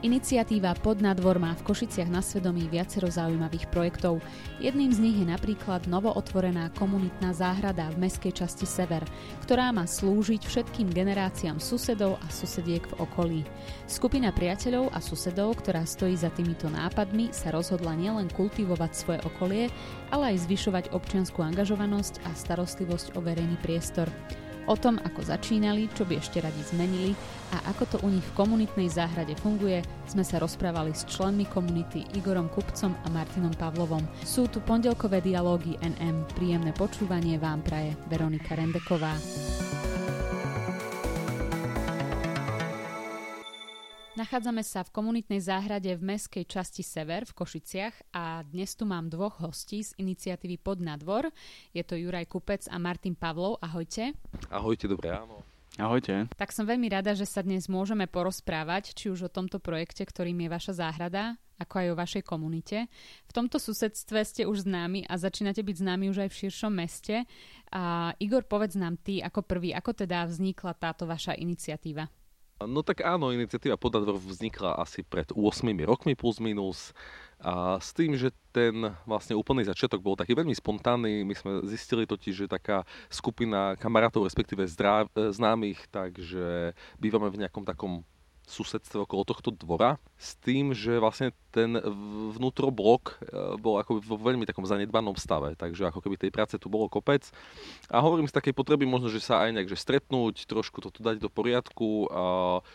Iniciatíva Podnadvor má v Košiciach na svedomí viacero zaujímavých projektov. Jedným z nich je napríklad novootvorená komunitná záhrada v meskej časti Sever, ktorá má slúžiť všetkým generáciám susedov a susediek v okolí. Skupina priateľov a susedov, ktorá stojí za týmito nápadmi, sa rozhodla nielen kultivovať svoje okolie, ale aj zvyšovať občianskú angažovanosť a starostlivosť o verejný priestor. O tom, ako začínali, čo by ešte radi zmenili a ako to u nich v komunitnej záhrade funguje, sme sa rozprávali s členmi komunity Igorom Kupcom a Martinom Pavlovom. Sú tu pondelkové dialógy NM. Príjemné počúvanie vám praje Veronika Rendeková. Nachádzame sa v komunitnej záhrade v meskej časti Sever v Košiciach a dnes tu mám dvoch hostí z iniciatívy Pod nadvor. Je to Juraj Kupec a Martin Pavlov. Ahojte. Ahojte, dobré ráno. Ahojte. Tak som veľmi rada, že sa dnes môžeme porozprávať, či už o tomto projekte, ktorým je vaša záhrada, ako aj o vašej komunite. V tomto susedstve ste už známi a začínate byť známi už aj v širšom meste. A Igor, povedz nám ty ako prvý, ako teda vznikla táto vaša iniciatíva. No tak áno, iniciatíva Podadvor vznikla asi pred 8 rokmi plus minus. A s tým, že ten vlastne úplný začiatok bol taký veľmi spontánny, my sme zistili totiž, že taká skupina kamarátov, respektíve zdráv, známych, takže bývame v nejakom takom susedstve okolo tohto dvora s tým, že vlastne ten vnútroblok e, bol ako vo veľmi takom zanedbanom stave, takže ako keby tej práce tu bolo kopec. A hovorím z takej potreby možno, že sa aj nejak že stretnúť, trošku to tu dať do poriadku a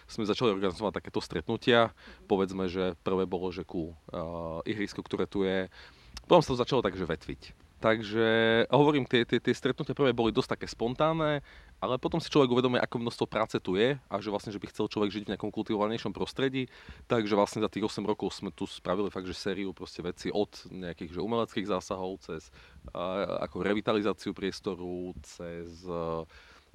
sme začali organizovať takéto stretnutia. Povedzme, že prvé bolo, že ku uh, ihrisku, ktoré tu je, potom sa to začalo takže vetviť. Takže hovorím, tie, tie, tie stretnutia prvé boli dosť také spontánne, ale potom si človek uvedomuje, ako množstvo práce tu je a že vlastne, že by chcel človek žiť v nejakom kultivovanejšom prostredí. Takže vlastne za tých 8 rokov sme tu spravili fakt, že sériu proste veci od nejakých že umeleckých zásahov cez uh, ako revitalizáciu priestoru, cez uh,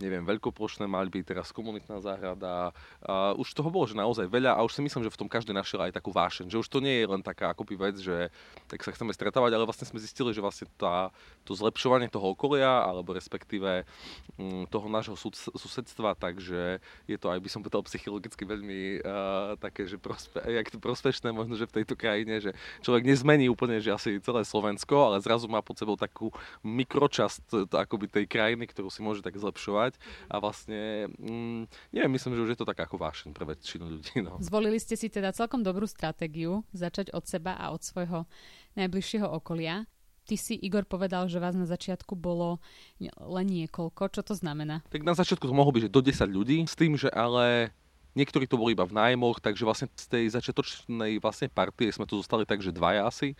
neviem, veľkoplošné maľby, teraz komunitná záhrada. A už toho bolo, že naozaj veľa a už si myslím, že v tom každý našiel aj takú vášeň, že už to nie je len taká akoby vec, že tak sa chceme stretávať, ale vlastne sme zistili, že vlastne tá, to zlepšovanie toho okolia, alebo respektíve m, mm, toho nášho susedstva, takže je to aj by som povedal psychologicky veľmi uh, také, že prospe, jak to prospešné možno, že v tejto krajine, že človek nezmení úplne, že asi celé Slovensko, ale zrazu má pod sebou takú mikročasť akoby tej krajiny, ktorú si môže tak zlepšovať a vlastne, mm, neviem, myslím, že už je to tak ako vášeň pre väčšinu ľudí. No. Zvolili ste si teda celkom dobrú stratégiu, začať od seba a od svojho najbližšieho okolia. Ty si, Igor, povedal, že vás na začiatku bolo len niekoľko. Čo to znamená? Tak na začiatku to mohlo byť, že do 10 ľudí, s tým, že ale niektorí to boli iba v nájmoch, takže vlastne z tej začiatočnej vlastne partie sme tu zostali tak, že dvaja asi.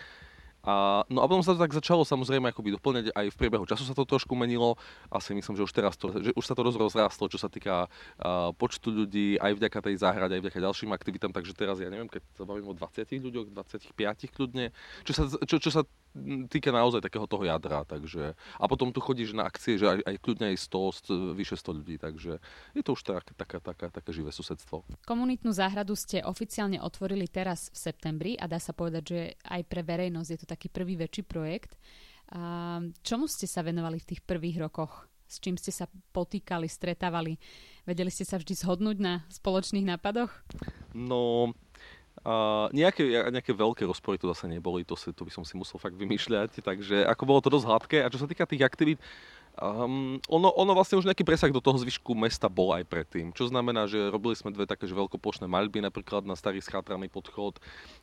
A, no a potom sa to tak začalo samozrejme akoby doplňať aj v priebehu času sa to trošku menilo. Asi myslím, že už teraz to, že už sa to rozrastlo, čo sa týka uh, počtu ľudí, aj vďaka tej záhrade, aj vďaka ďalším aktivitám. Takže teraz ja neviem, keď sa bavím o 20 ľuďoch, 25 kľudne, čo sa, čo, čo sa týka naozaj takého toho jadra. Takže, a potom tu chodíš na akcie, že aj, aj kľudne aj 100, 100, vyše 100 ľudí. Takže je to už tak, taká, taká, také živé susedstvo. Komunitnú záhradu ste oficiálne otvorili teraz v septembri a dá sa povedať, že aj pre verejnosť je to taký prvý väčší projekt. A čomu ste sa venovali v tých prvých rokoch? S čím ste sa potýkali, stretávali? Vedeli ste sa vždy zhodnúť na spoločných nápadoch? No, Uh, nejaké, nejaké veľké rozpory tu zase neboli, to, si, to by som si musel fakt vymýšľať, takže ako bolo to dosť hladké. A čo sa týka tých aktivít, Um, ono, ono vlastne už nejaký presah do toho zvyšku mesta bol aj predtým. Čo znamená, že robili sme dve také veľkoplošné maľby, napríklad na starý schátraný podchod.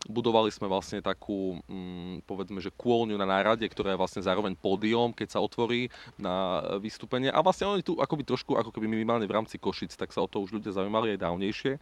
Budovali sme vlastne takú, um, povedzme, že kôlňu na nárade, ktorá je vlastne zároveň pódium, keď sa otvorí na vystúpenie. A vlastne oni tu akoby trošku, ako keby minimálne v rámci Košic, tak sa o to už ľudia zaujímali aj dávnejšie.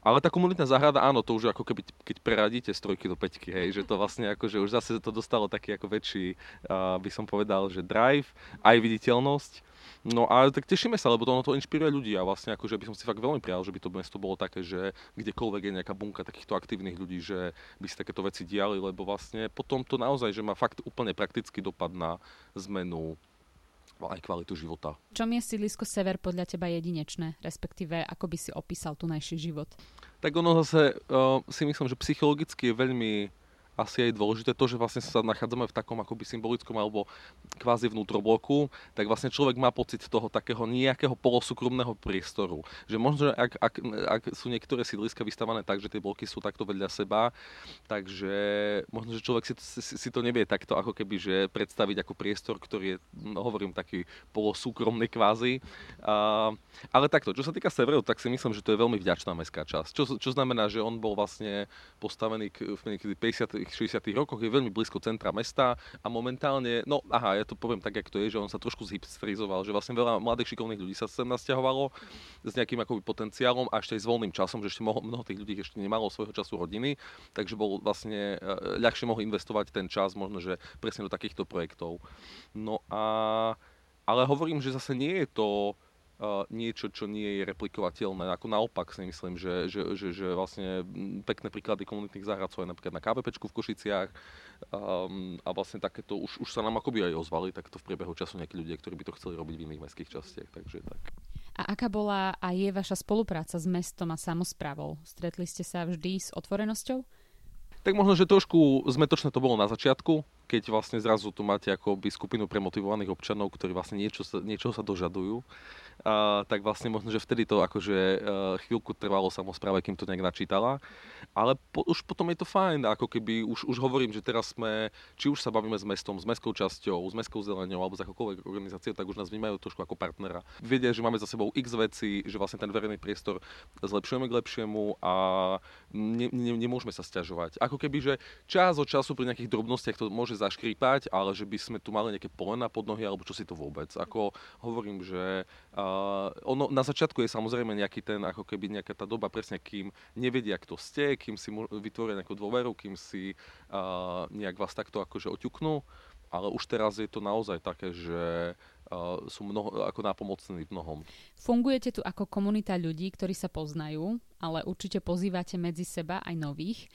Ale tá komunitná záhrada, áno, to už ako keby, keď preradíte z trojky do peťky, hej, že to vlastne ako, že už zase to dostalo taký ako väčší, uh, by som povedal, že drive, aj viditeľnosť. No a tak tešíme sa, lebo to, ono to inšpiruje ľudí a vlastne akože by som si fakt veľmi prijal, že by to mesto bolo také, že kdekoľvek je nejaká bunka takýchto aktívnych ľudí, že by si takéto veci diali, lebo vlastne potom to naozaj, že má fakt úplne praktický dopad na zmenu aj kvalitu života. Čom je sídlisko Sever podľa teba jedinečné, respektíve ako by si opísal tu najší život? Tak ono zase uh, si myslím, že psychologicky je veľmi asi aj dôležité to, že vlastne sa nachádzame v takom akoby symbolickom alebo kvázi vnútrobloku, tak vlastne človek má pocit toho takého nejakého polosúkromného priestoru. Že možno, že ak, ak, ak sú niektoré sídliska vystavané tak, že tie bloky sú takto vedľa seba, takže možno, že človek si, si, si to nevie takto ako keby že predstaviť ako priestor, ktorý je, hovorím, taký polosúkromný kvázi. Uh, ale takto, čo sa týka severu, tak si myslím, že to je veľmi vďačná mestská časť. Čo, čo znamená, že on bol vlastne postavený v 50 60. rokoch, je veľmi blízko centra mesta a momentálne, no aha, ja to poviem tak, jak to je, že on sa trošku zhipsterizoval, že vlastne veľa mladých šikovných ľudí sa sem nasťahovalo s nejakým akoby potenciálom a ešte aj s voľným časom, že ešte mnoho, mnoho tých ľudí ešte nemalo svojho času rodiny, takže bol vlastne e, ľahšie mohol investovať ten čas možno, že presne do takýchto projektov. No a ale hovorím, že zase nie je to niečo, čo nie je replikovateľné. Ako naopak si myslím, že, že, že, že vlastne pekné príklady komunitných záhrad sú aj napríklad na KVP v Košiciach um, a vlastne takéto už, už sa nám akoby aj ozvali takto v priebehu času nejakí ľudia, ktorí by to chceli robiť v iných mestských častiach. Takže tak. A aká bola a je vaša spolupráca s mestom a samozprávou? Stretli ste sa vždy s otvorenosťou? Tak možno, že trošku zmetočné to bolo na začiatku, keď vlastne zrazu tu máte akoby skupinu premotivovaných občanov, ktorí vlastne niečo sa, niečo sa dožadujú uh, tak vlastne možno, že vtedy to akože uh, chvíľku trvalo samozpráve, kým to nejak načítala. Ale po, už potom je to fajn, ako keby už, už hovorím, že teraz sme, či už sa bavíme s mestom, s mestskou časťou, s mestskou zelenou alebo s akokoľvek organizáciou, tak už nás vnímajú trošku ako partnera. Vedia, že máme za sebou x veci, že vlastne ten verejný priestor zlepšujeme k lepšiemu a ne, ne, nemôžeme sa stiažovať. Ako keby, že čas od času pri nejakých drobnostiach to môže zaškrípať, ale že by sme tu mali nejaké polena pod nohy, alebo čo si to vôbec. Ako hovorím, že uh, Uh, ono na začiatku je samozrejme nejaký ten, ako keby nejaká tá doba presne, kým nevedia, kto ste, kým si vytvoria nejakú dôveru, kým si uh, nejak vás takto akože oťuknú, ale už teraz je to naozaj také, že uh, sú mnoho, ako nápomocní v mnohom. Fungujete tu ako komunita ľudí, ktorí sa poznajú, ale určite pozývate medzi seba aj nových.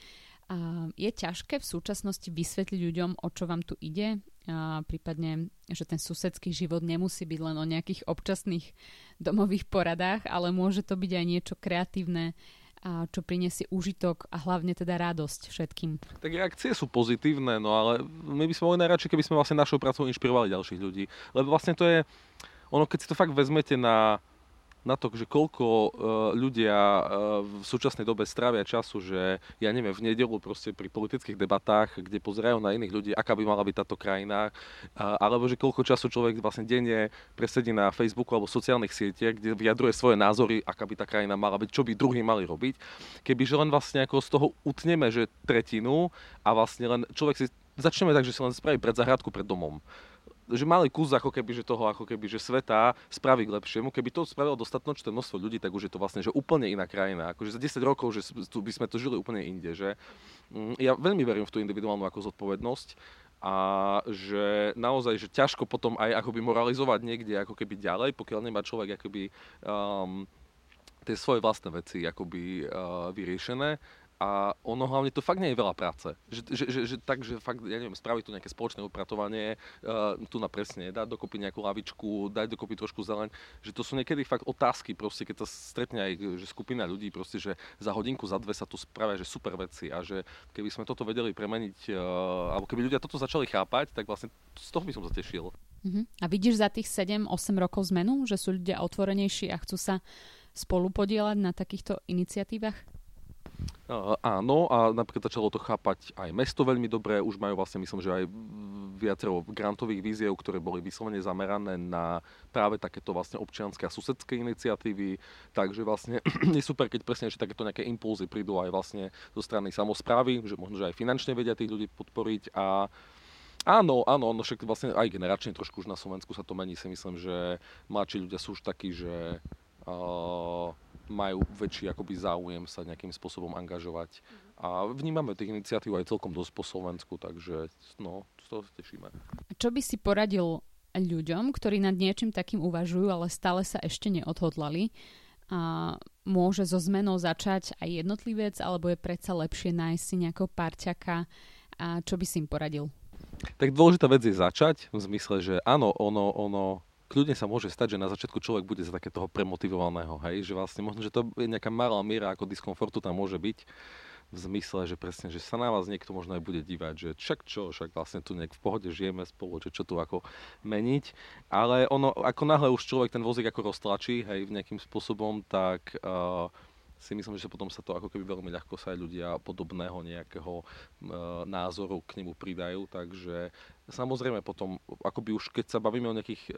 Uh, je ťažké v súčasnosti vysvetliť ľuďom, o čo vám tu ide? A prípadne, že ten susedský život nemusí byť len o nejakých občasných domových poradách, ale môže to byť aj niečo kreatívne, a čo priniesie užitok a hlavne teda radosť všetkým. Tak reakcie sú pozitívne, no ale my by sme boli najradšej, keby sme vlastne našou prácou inšpirovali ďalších ľudí. Lebo vlastne to je, ono keď si to fakt vezmete na na to, že koľko uh, ľudia uh, v súčasnej dobe strávia času, že ja neviem, v nedelu proste pri politických debatách, kde pozerajú na iných ľudí, aká by mala byť táto krajina, uh, alebo že koľko času človek vlastne denne presedí na Facebooku alebo sociálnych sieťach, kde vyjadruje svoje názory, aká by tá krajina mala byť, čo by druhý mali robiť. Kebyže len vlastne ako z toho utneme, že tretinu a vlastne len človek si začneme tak, že si len spraví pred zahradku pred domom že malý kus ako keby, že toho ako keby, že sveta spraví k lepšiemu. Keby to spravilo dostatočné množstvo ľudí, tak už je to vlastne že úplne iná krajina. Akože za 10 rokov, že tu by sme to žili úplne inde. Že? Mm, ja veľmi verím v tú individuálnu ako zodpovednosť a že naozaj, že ťažko potom aj akoby moralizovať niekde ako keby ďalej, pokiaľ nemá človek akoby um, tie svoje vlastné veci akoby uh, vyriešené a ono hlavne to fakt nie je veľa práce. Že, že, že, že tak, že fakt, ja neviem, spraviť tu nejaké spoločné upratovanie, uh, tu na presne, dať dokopy nejakú lavičku, dať dokopy trošku zeleň, že to sú niekedy fakt otázky, proste, keď sa stretne aj že skupina ľudí, proste, že za hodinku, za dve sa tu spravia, že super veci a že keby sme toto vedeli premeniť, uh, alebo keby ľudia toto začali chápať, tak vlastne z toho by som sa tešil. Uh-huh. A vidíš za tých 7-8 rokov zmenu, že sú ľudia otvorenejší a chcú sa spolu podielať na takýchto iniciatívach? Áno, a napríklad začalo to chápať aj mesto veľmi dobre, už majú vlastne, myslím, že aj viacero grantových víziev, ktoré boli vyslovene zamerané na práve takéto vlastne občianske a susedské iniciatívy, takže vlastne je super, keď presne ešte takéto nejaké impulzy prídu aj vlastne zo strany samozprávy, že možno, že aj finančne vedia tých ľudí podporiť. A Áno, áno, no však vlastne aj generačne trošku už na Slovensku sa to mení, si myslím, že mladší ľudia sú už takí, že uh, majú väčší akoby záujem sa nejakým spôsobom angažovať. A vnímame tých iniciatív aj celkom dosť po Slovensku, takže no, z toho tešíme. Čo by si poradil ľuďom, ktorí nad niečím takým uvažujú, ale stále sa ešte neodhodlali? A môže so zmenou začať aj jednotlivec, alebo je predsa lepšie nájsť si nejakého parťaka? A čo by si im poradil? Tak dôležitá vec je začať, v zmysle, že áno, ono, ono kľudne sa môže stať, že na začiatku človek bude za takého premotivovaného, hej, že vlastne možno, že to je nejaká malá miera ako diskomfortu tam môže byť, v zmysle, že presne, že sa na vás niekto možno aj bude dívať, že však čo, však vlastne tu nejak v pohode žijeme spolu, že čo tu ako meniť. Ale ono, ako náhle už človek ten vozík ako roztlačí, hej, nejakým spôsobom, tak uh, si myslím, že potom sa to ako keby veľmi ľahko sa aj ľudia podobného nejakého e, názoru k nemu pridajú, takže samozrejme potom, akoby už keď sa bavíme o nejakých e,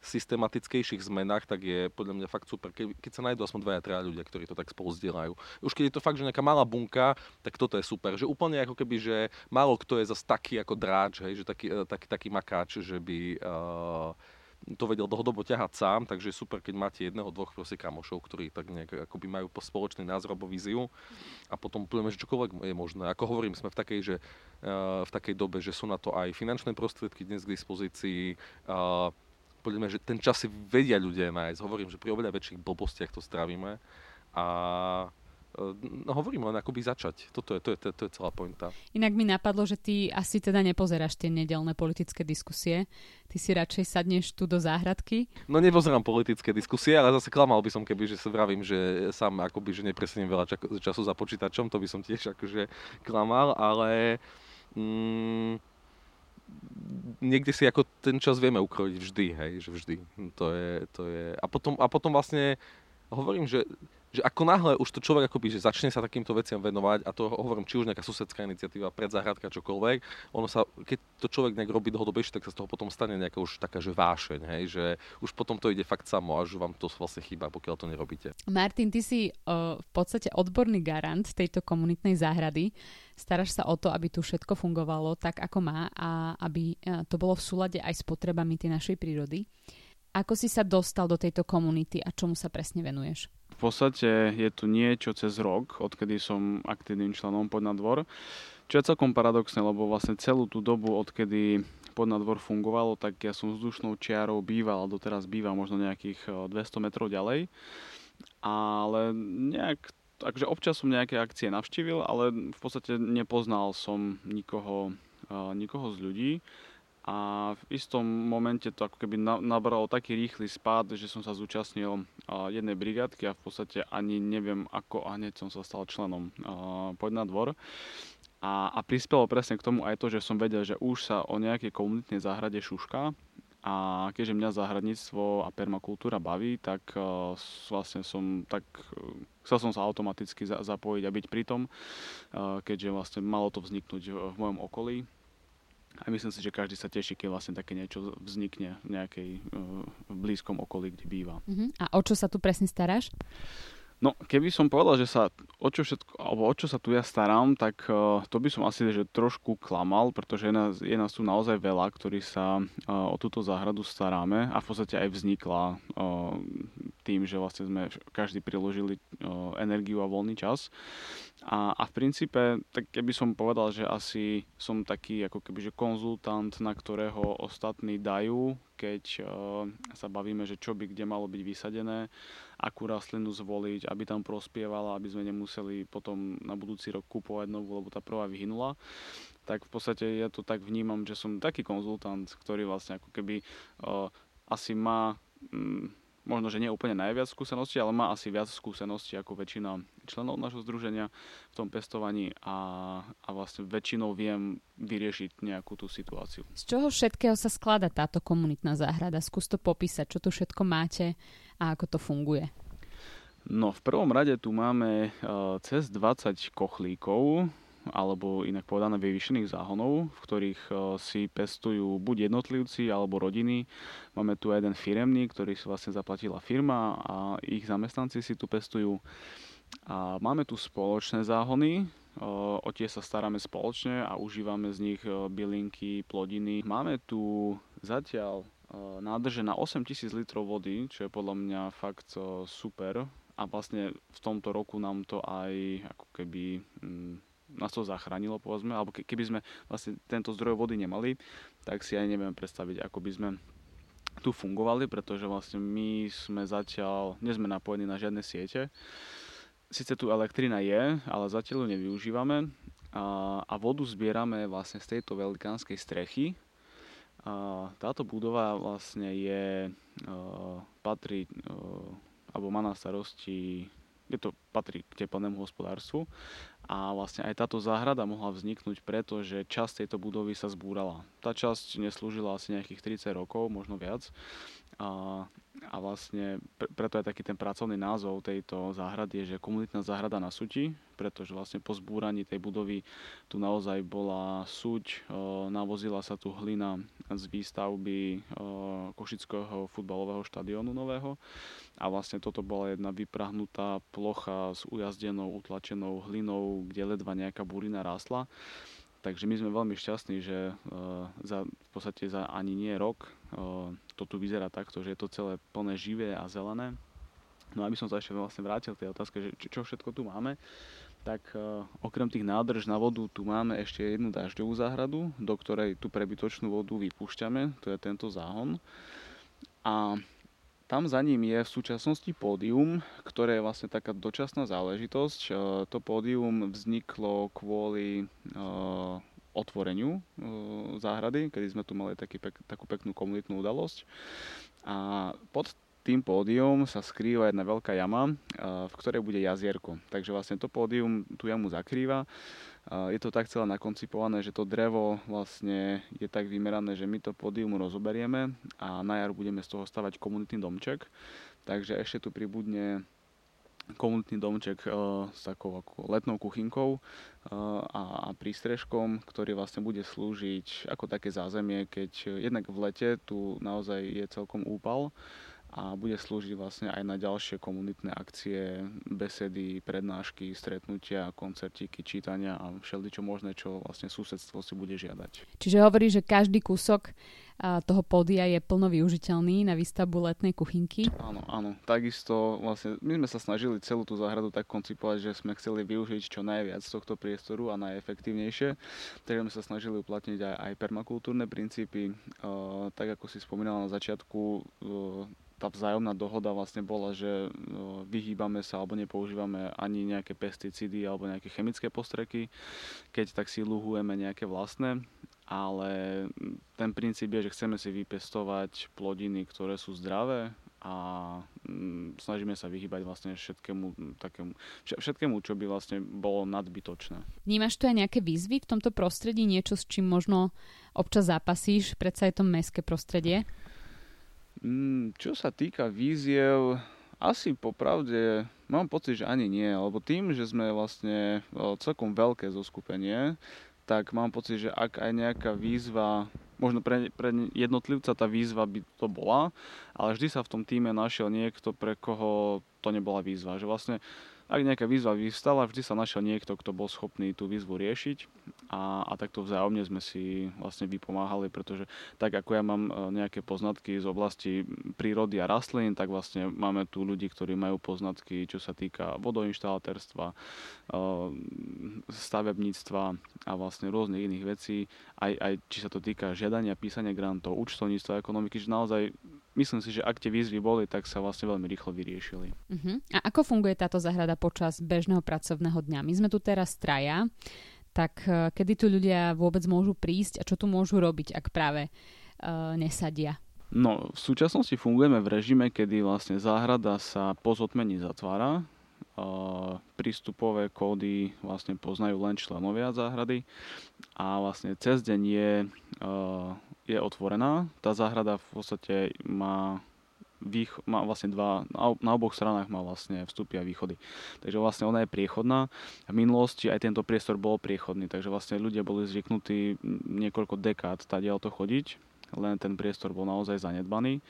systematickejších zmenách, tak je podľa mňa fakt super, keď, keď sa nájdú aspoň dvaja, traja ľudia, ktorí to tak spolu zdieľajú. Už keď je to fakt, že nejaká malá bunka, tak toto je super. Že úplne ako keby, že málo kto je zase taký ako dráč, hej, že taký, e, taký, taký makáč, že by uh, to vedel dlhodobo ťahať sám, takže je super, keď máte jedného, dvoch proste kamošov, ktorí tak nejak akoby majú spoločný názor alebo víziu a potom povieme, že čokoľvek je možné. Ako hovorím, sme v takej, že, uh, v takej dobe, že sú na to aj finančné prostriedky dnes k dispozícii, podľa mňa, že ten čas si vedia ľudia nájsť. Hovorím, že pri oveľa väčších blbostiach to strávime a No hovorím len akoby začať. Toto je, to, je, to, je, to je celá pointa. Inak mi napadlo, že ty asi teda nepozeráš tie nedelné politické diskusie. Ty si radšej sadneš tu do záhradky. No nepozerám politické diskusie, ale zase klamal by som, keby že sa vravím, že sám akoby, že nepresením veľa času za počítačom, to by som tiež akože klamal, ale mm, niekde si ako ten čas vieme ukrojiť vždy, hej, že vždy. To je, to je... A, potom, a potom vlastne hovorím, že že ako náhle už to človek akoby, že začne sa takýmto veciam venovať, a to hovorím, či už nejaká susedská iniciatíva, predzahradka, čokoľvek, ono sa, keď to človek nejak robí dlhodobejšie, tak sa z toho potom stane nejaká už taká, že vášeň, hej, že už potom to ide fakt samo, až vám to vlastne chýba, pokiaľ to nerobíte. Martin, ty si uh, v podstate odborný garant tejto komunitnej záhrady. Staráš sa o to, aby tu všetko fungovalo tak, ako má a aby uh, to bolo v súlade aj s potrebami tej našej prírody. Ako si sa dostal do tejto komunity a čomu sa presne venuješ? Podstate je tu niečo cez rok, odkedy som aktívnym členom Podnadvor, čo je celkom paradoxné, lebo vlastne celú tú dobu, odkedy Podnadvor fungovalo, tak ja som vzdušnou čiarou býval, doteraz bývam možno nejakých 200 eh, metrov ďalej. Ale nejak takže občas som nejaké akcie navštívil, ale v podstate nepoznal som nikoho, eh, nikoho z ľudí a v istom momente to ako keby nabralo taký rýchly spád, že som sa zúčastnil jednej brigádky a v podstate ani neviem ako a hneď som sa stal členom Poď na dvor. A, a prispelo presne k tomu aj to, že som vedel, že už sa o nejakej komunitnej záhrade šuška a keďže mňa záhradníctvo a permakultúra baví, tak uh, vlastne som tak uh, chcel som sa automaticky za, zapojiť a byť pri tom, uh, keďže vlastne malo to vzniknúť v, v mojom okolí a myslím si, že každý sa teší, keď vlastne také niečo vznikne v nejakej uh, v blízkom okolí, kde býva. Uh-huh. A o čo sa tu presne staráš? No, keby som povedal, že sa o čo, všetko, alebo o čo sa tu ja starám, tak uh, to by som asi že trošku klamal, pretože je nás, je nás tu naozaj veľa, ktorí sa uh, o túto záhradu staráme a v podstate aj vznikla uh, tým, že vlastne sme každý priložili uh, energiu a voľný čas. A, a v princípe, tak keby som povedal, že asi som taký ako keby že konzultant, na ktorého ostatní dajú, keď uh, sa bavíme, že čo by kde malo byť vysadené, akú rastlinu zvoliť, aby tam prospievala, aby sme nemuseli potom na budúci rok kúpovať novú, lebo tá prvá vyhynula. Tak v podstate ja to tak vnímam, že som taký konzultant, ktorý vlastne ako keby uh, asi má um, možno, že nie úplne najviac skúseností, ale má asi viac skúseností ako väčšina členov nášho združenia v tom pestovaní a, a vlastne väčšinou viem vyriešiť nejakú tú situáciu. Z čoho všetkého sa sklada táto komunitná záhrada? Skús to popísať, čo tu všetko máte a ako to funguje? No v prvom rade tu máme uh, cez 20 kochlíkov, alebo inak povedané vyvýšených záhonov, v ktorých uh, si pestujú buď jednotlivci alebo rodiny. Máme tu jeden firemný, ktorý si vlastne zaplatila firma a ich zamestnanci si tu pestujú. A máme tu spoločné záhony, uh, o tie sa staráme spoločne a užívame z nich uh, bylinky, plodiny. Máme tu zatiaľ nádrže na 8000 litrov vody, čo je podľa mňa fakt super a vlastne v tomto roku nám to aj ako keby mm, nás to zachránilo, povedzme, alebo keby sme vlastne tento zdroj vody nemali, tak si aj neviem predstaviť, ako by sme tu fungovali, pretože vlastne my sme zatiaľ, nie sme napojení na žiadne siete. Sice tu elektrina je, ale zatiaľ ju nevyužívame a, a vodu zbierame vlastne z tejto velikánskej strechy, a táto budova vlastne je, patrí, alebo má na starosti je to patrí k teplnému hospodárstvu. A vlastne aj táto záhrada mohla vzniknúť preto, že časť tejto budovy sa zbúrala. Tá časť neslúžila asi nejakých 30 rokov, možno viac. A, a vlastne pre, preto je taký ten pracovný názov tejto záhrady, že komunitná záhrada na Suti, pretože vlastne po zbúraní tej budovy tu naozaj bola suť, navozila sa tu hlina z výstavby Košického futbalového štadiónu nového a vlastne toto bola jedna vyprahnutá plocha s ujazdenou, utlačenou hlinou, kde ledva nejaká burina rásla. Takže my sme veľmi šťastní, že za, v podstate za ani nie rok to tu vyzerá takto, že je to celé plné živé a zelené. No aby som sa ešte vlastne vrátil k tej otázke, že čo všetko tu máme, tak uh, okrem tých nádrž na vodu tu máme ešte jednu dažďovú záhradu, do ktorej tú prebytočnú vodu vypúšťame, to je tento záhon. A tam za ním je v súčasnosti pódium, ktoré je vlastne taká dočasná záležitosť. Uh, to pódium vzniklo kvôli uh, otvoreniu záhrady, kedy sme tu mali taký takú peknú komunitnú udalosť. A pod tým pódium sa skrýva jedna veľká jama, v ktorej bude jazierko. Takže vlastne to pódium tú jamu zakrýva. Je to tak celé nakoncipované, že to drevo vlastne je tak vymerané, že my to pódium rozoberieme a na jar budeme z toho stavať komunitný domček. Takže ešte tu pribudne komunitný domček uh, s takou ako letnou kuchynkou uh, a, a prístrežkom, ktorý vlastne bude slúžiť ako také zázemie, keď jednak v lete tu naozaj je celkom úpal a bude slúžiť vlastne aj na ďalšie komunitné akcie, besedy, prednášky, stretnutia, koncertíky, čítania a všeličo možné, čo vlastne susedstvo si bude žiadať. Čiže hovorí, že každý kúsok toho pódia je plno využiteľný na výstavbu letnej kuchynky. Áno, áno. Takisto vlastne my sme sa snažili celú tú záhradu tak koncipovať, že sme chceli využiť čo najviac z tohto priestoru a najefektívnejšie. Takže sme sa snažili uplatniť aj, aj permakultúrne princípy. Uh, tak ako si spomínala na začiatku, uh, tá vzájomná dohoda vlastne bola, že vyhýbame sa alebo nepoužívame ani nejaké pesticídy alebo nejaké chemické postreky, keď tak si luhujeme nejaké vlastné, ale ten princíp je, že chceme si vypestovať plodiny, ktoré sú zdravé a mm, snažíme sa vyhýbať vlastne všetkému, takému, všetkému, čo by vlastne bolo nadbytočné. Vnímaš tu aj nejaké výzvy v tomto prostredí, niečo, s čím možno občas zápasíš, predsa je to mestské prostredie? Mm, čo sa týka víziev, asi popravde mám pocit, že ani nie, lebo tým, že sme vlastne celkom veľké zoskupenie, tak mám pocit, že ak aj nejaká výzva, možno pre, pre jednotlivca tá výzva by to bola, ale vždy sa v tom týme našiel niekto, pre koho to nebola výzva. Že vlastne ak nejaká výzva vystala, vždy sa našiel niekto, kto bol schopný tú výzvu riešiť a, a takto vzájomne sme si vlastne vypomáhali, pretože tak ako ja mám e, nejaké poznatky z oblasti prírody a rastlín, tak vlastne máme tu ľudí, ktorí majú poznatky, čo sa týka vodoinštalatérstva, e, stavebníctva a vlastne rôznych iných vecí, aj, aj či sa to týka žiadania, písania grantov, účtovníctva, ekonomiky, že naozaj myslím si, že ak tie výzvy boli, tak sa vlastne veľmi rýchlo vyriešili. Uh-huh. A ako funguje táto záhrada počas bežného pracovného dňa? My sme tu teraz traja, tak uh, kedy tu ľudia vôbec môžu prísť a čo tu môžu robiť, ak práve uh, nesadia? No, v súčasnosti fungujeme v režime, kedy vlastne záhrada sa po zotmení zatvára. Uh, prístupové kódy vlastne poznajú len členovia záhrady a vlastne cez deň je uh, je otvorená. Tá záhrada v podstate má vých, má vlastne dva, na oboch stranách má vlastne vstupy a východy. Takže vlastne ona je priechodná. V minulosti aj tento priestor bol priechodný, takže vlastne ľudia boli zvyknutí niekoľko dekád tadiaľ to chodiť, len ten priestor bol naozaj zanedbaný.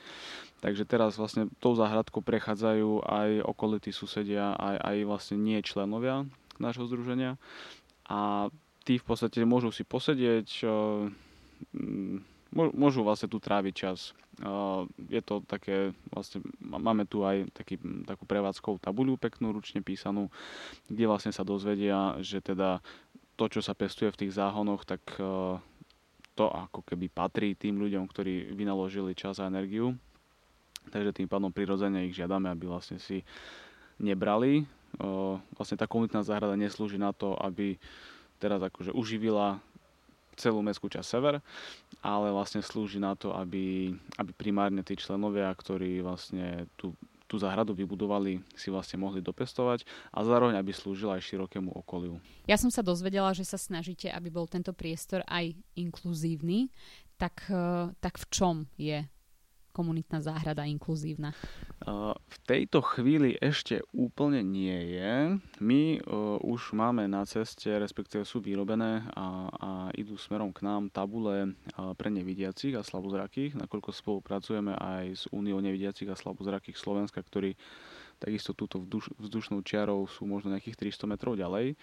Takže teraz vlastne tou záhradkou prechádzajú aj okolití susedia, aj, aj vlastne nie členovia nášho združenia a tí v podstate môžu si posedieť, môžu vlastne tu tráviť čas. Je to také, vlastne máme tu aj taký, takú prevádzkovú tabuľu peknú, ručne písanú, kde vlastne sa dozvedia, že teda to, čo sa pestuje v tých záhonoch, tak to ako keby patrí tým ľuďom, ktorí vynaložili čas a energiu. Takže tým pádom prirodzene ich žiadame, aby vlastne si nebrali. Vlastne tá komunitná záhrada neslúži na to, aby teraz akože uživila celú mestskú časť sever, ale vlastne slúži na to, aby, aby primárne tí členovia, ktorí vlastne tú, tú záhradu vybudovali, si vlastne mohli dopestovať a zároveň aby slúžila aj širokému okoliu. Ja som sa dozvedela, že sa snažíte, aby bol tento priestor aj inkluzívny. Tak, e, tak v čom je komunitná záhrada inkluzívna? V tejto chvíli ešte úplne nie je. My už máme na ceste, respektíve sú vyrobené a, a idú smerom k nám tabule pre nevidiacich a slabozrakých, nakoľko spolupracujeme aj s Úniou nevidiacich a slabozrakých Slovenska, ktorí takisto túto vzduš, vzdušnou čiarou sú možno nejakých 300 metrov ďalej.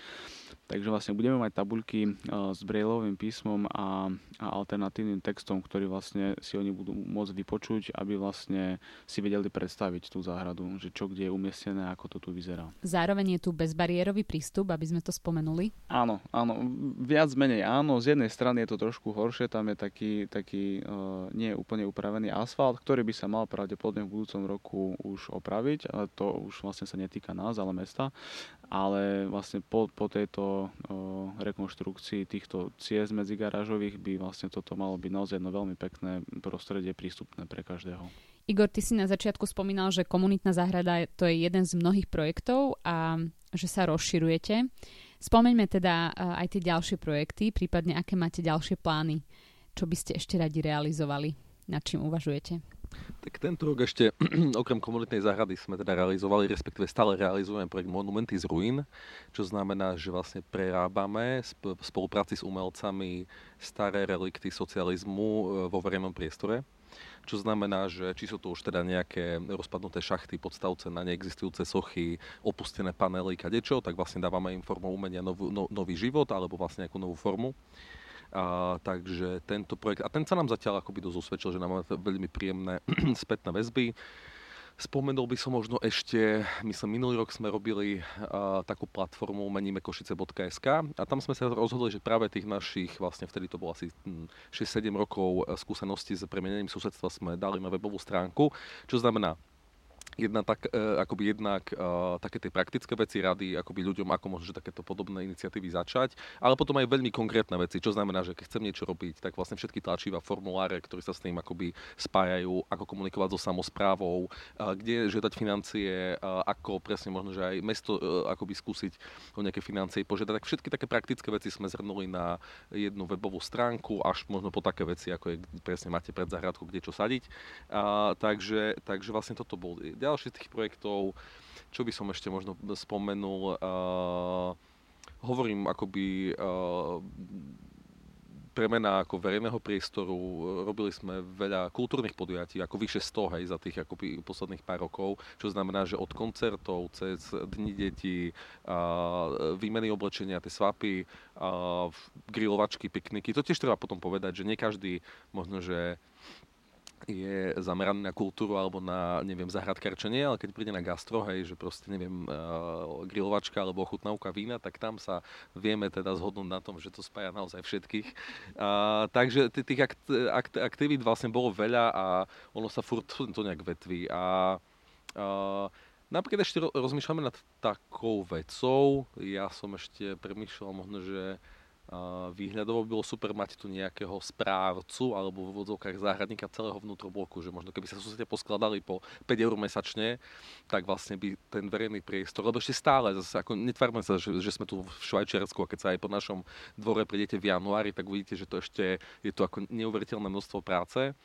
Takže vlastne budeme mať tabuľky e, s brailovým písmom a, a alternatívnym textom, ktorý vlastne si oni budú môcť vypočuť, aby vlastne si vedeli predstaviť tú záhradu, že čo kde je umiestnené, ako to tu vyzerá. Zároveň je tu bezbariérový prístup, aby sme to spomenuli. Áno, áno, viac menej áno. Z jednej strany je to trošku horšie, tam je taký, taký uh, nie úplne upravený asfalt, ktorý by sa mal pravdepodobne v budúcom roku už opraviť, ale to už vlastne sa netýka nás, ale mesta ale vlastne po, po tejto o, rekonštrukcii týchto ciest medzigarážových by vlastne toto malo byť naozaj jedno veľmi pekné prostredie prístupné pre každého. Igor, ty si na začiatku spomínal, že komunitná záhrada to je jeden z mnohých projektov a že sa rozširujete. Spomeňme teda aj tie ďalšie projekty, prípadne aké máte ďalšie plány, čo by ste ešte radi realizovali, nad čím uvažujete. Tak tento rok ešte okrem komunitnej záhrady sme teda realizovali, respektíve stále realizujeme projekt Monumenty z ruín, čo znamená, že vlastne prerábame v spolupráci s umelcami staré relikty socializmu e, vo verejnom priestore. Čo znamená, že či sú to už teda nejaké rozpadnuté šachty, podstavce na neexistujúce sochy, opustené panely, kadečo, tak vlastne dávame im formou umenia novú, no, nový život alebo vlastne nejakú novú formu. A, takže tento projekt, a ten sa nám zatiaľ akoby dosť usvedčil, že nám máme veľmi príjemné spätné väzby. Spomenul by som možno ešte, myslím, minulý rok sme robili uh, takú platformu menimekošice.sk a tam sme sa rozhodli, že práve tých našich, vlastne vtedy to bolo asi 6-7 hm, rokov skúseností s premenením susedstva sme dali na webovú stránku, čo znamená, jedna tak, uh, akoby jednak uh, také tie praktické veci rady akoby ľuďom, ako môže takéto podobné iniciatívy začať, ale potom aj veľmi konkrétne veci, čo znamená, že keď chcem niečo robiť, tak vlastne všetky tlačíva formuláre, ktoré sa s tým akoby spájajú, ako komunikovať so samozprávou, uh, kde žiadať financie, uh, ako presne možno, že aj mesto uh, akoby skúsiť o nejaké financie požiadať. Tak všetky také praktické veci sme zhrnuli na jednu webovú stránku, až možno po také veci, ako je presne máte pred záhradkou, kde čo sadiť. Uh, takže, takže vlastne toto bol ďalší z tých projektov, čo by som ešte možno spomenul, uh, hovorím akoby uh, premena ako verejného priestoru. Robili sme veľa kultúrnych podujatí, ako vyše 100 hej, za tých akoby posledných pár rokov, čo znamená, že od koncertov cez dni detí, výmeny oblečenia, tie svapy, grilovačky, pikniky. To tiež treba potom povedať, že nie každý možno, že je zameraný na kultúru alebo na, neviem, zahradkarčenie, ale keď príde na gastro, hej, že proste, neviem, uh, grilovačka alebo ochutnávka vína, tak tam sa vieme teda zhodnúť na tom, že to spája naozaj všetkých. Uh, takže tých akt, akt, aktivít vlastne bolo veľa a ono sa furt to nejak vetví. A uh, napríklad ešte rozmýšľame nad takou vecou. Ja som ešte premýšľal možno, že výhľadovo by bolo super mať tu nejakého správcu alebo v vodzovkách záhradníka celého vnútrobloku, že možno keby sa susedia poskladali po 5 eur mesačne, tak vlastne by ten verejný priestor, lebo ešte stále, zase ako netvárme sa, že, že sme tu v Švajčiarsku a keď sa aj po našom dvore prídete v januári, tak uvidíte, že to ešte je to ako neuveriteľné množstvo práce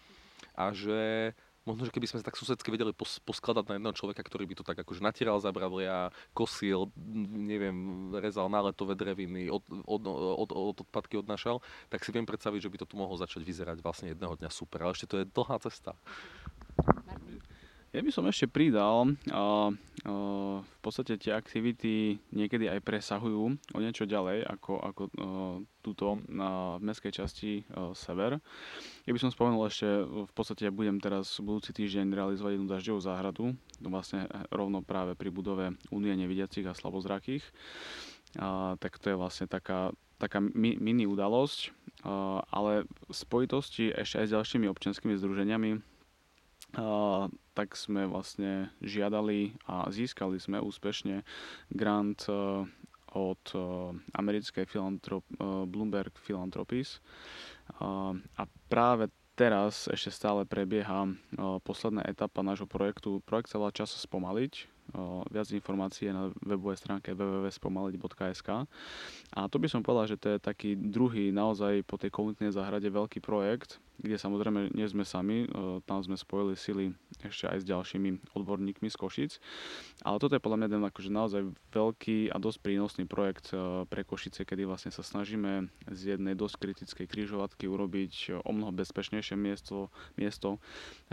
a že možno, že keby sme tak susedsky vedeli pos- poskladať na jedného človeka, ktorý by to tak akože natieral zabravlia, kosil, neviem, rezal náletové dreviny, od, od, od, od odpadky odnašal, tak si viem predstaviť, že by to tu mohlo začať vyzerať vlastne jedného dňa super. Ale ešte to je dlhá cesta. Ja by som ešte pridal, uh, uh, v podstate tie aktivity niekedy aj presahujú o niečo ďalej ako, ako uh, túto uh, v mestskej časti uh, Sever. Ja by som spomenul ešte, v podstate budem teraz budúci týždeň realizovať jednu dažďovú záhradu, vlastne rovno práve pri budove Unie nevidiacich a slabozrakých. Uh, tak to je vlastne taká, taká mi, mini udalosť, uh, ale v spojitosti ešte aj s ďalšími občianskými združeniami tak sme vlastne žiadali a získali sme úspešne grant e, od e, americkej filantrop, e, Bloomberg Philanthropies. A práve teraz ešte stále prebieha posledná etapa nášho projektu. Projekt sa volá Čas spomaliť viac informácií na webovej stránke www.spomaliť.sk. A to by som povedal, že to je taký druhý naozaj po tej komunitnej záhrade veľký projekt, kde samozrejme nie sme sami, tam sme spojili sily ešte aj s ďalšími odborníkmi z Košic. Ale toto je podľa mňa ten akože naozaj veľký a dosť prínosný projekt pre Košice, kedy vlastne sa snažíme z jednej dosť kritickej križovatky urobiť o mnoho bezpečnejšie miesto, miesto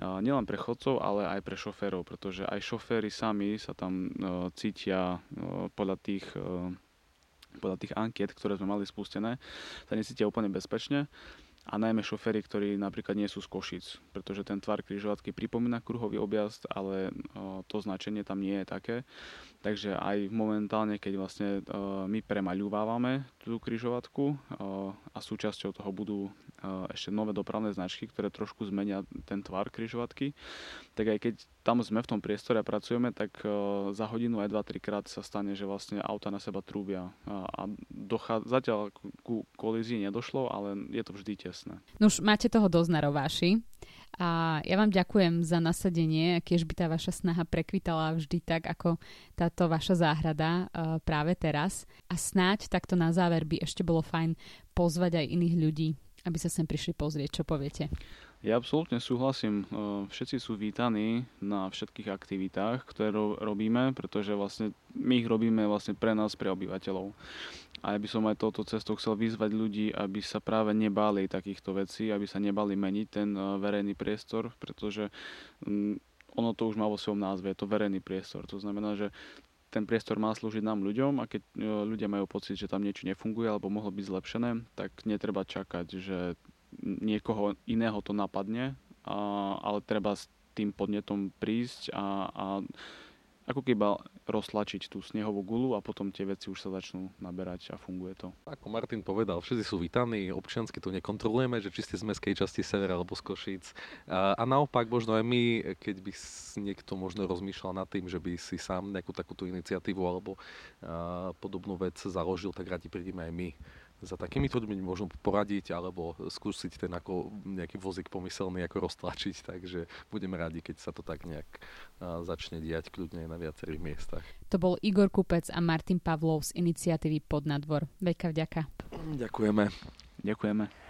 nielen pre chodcov, ale aj pre šoférov, pretože aj šoféry sami sa tam cítia podľa tých podľa tých ankiet, ktoré sme mali spustené, sa necítia úplne bezpečne a najmä šoféry, ktorí napríklad nie sú z Košic, pretože ten tvar križovatky pripomína kruhový objazd, ale to značenie tam nie je také. Takže aj momentálne, keď vlastne my premaľúvávame tú križovatku a súčasťou toho budú ešte nové dopravné značky, ktoré trošku zmenia ten tvar križovatky, tak aj keď tam sme v tom priestore a pracujeme, tak za hodinu aj 2-3 krát sa stane, že vlastne auta na seba trúbia. A dochá- zatiaľ ku kolízii nedošlo, ale je to vždy tesné. No už máte toho dosť na rováši. A ja vám ďakujem za nasadenie, kiež by tá vaša snaha prekvitala vždy tak, ako táto vaša záhrada uh, práve teraz. A snáď takto na záver by ešte bolo fajn pozvať aj iných ľudí, aby sa sem prišli pozrieť. Čo poviete? Ja absolútne súhlasím. Všetci sú vítaní na všetkých aktivitách, ktoré robíme, pretože vlastne my ich robíme vlastne pre nás, pre obyvateľov. A ja by som aj touto cestou chcel vyzvať ľudí, aby sa práve nebáli takýchto vecí, aby sa nebali meniť ten verejný priestor, pretože mm, ono to už má vo svojom názve, je to verejný priestor. To znamená, že ten priestor má slúžiť nám ľuďom a keď ľudia majú pocit, že tam niečo nefunguje alebo mohlo byť zlepšené, tak netreba čakať, že niekoho iného to napadne, a, ale treba s tým podnetom prísť a, a ako keby roztlačiť tú snehovú gulu a potom tie veci už sa začnú naberať a funguje to. Ako Martin povedal, všetci sú vítaní, občiansky tu nekontrolujeme, že či ste z mestskej časti Severa alebo z Košíc. A, a naopak možno aj my, keď by niekto možno rozmýšľal nad tým, že by si sám nejakú takúto iniciatívu alebo a, podobnú vec založil, tak radi prídeme aj my za takýmito ľuďmi možno poradiť alebo skúsiť ten ako nejaký vozík pomyselný ako roztlačiť, takže budeme radi, keď sa to tak nejak začne diať kľudne na viacerých miestach. To bol Igor Kupec a Martin Pavlov z iniciatívy Podnadvor. Veľká vďaka. Ďakujeme. Ďakujeme.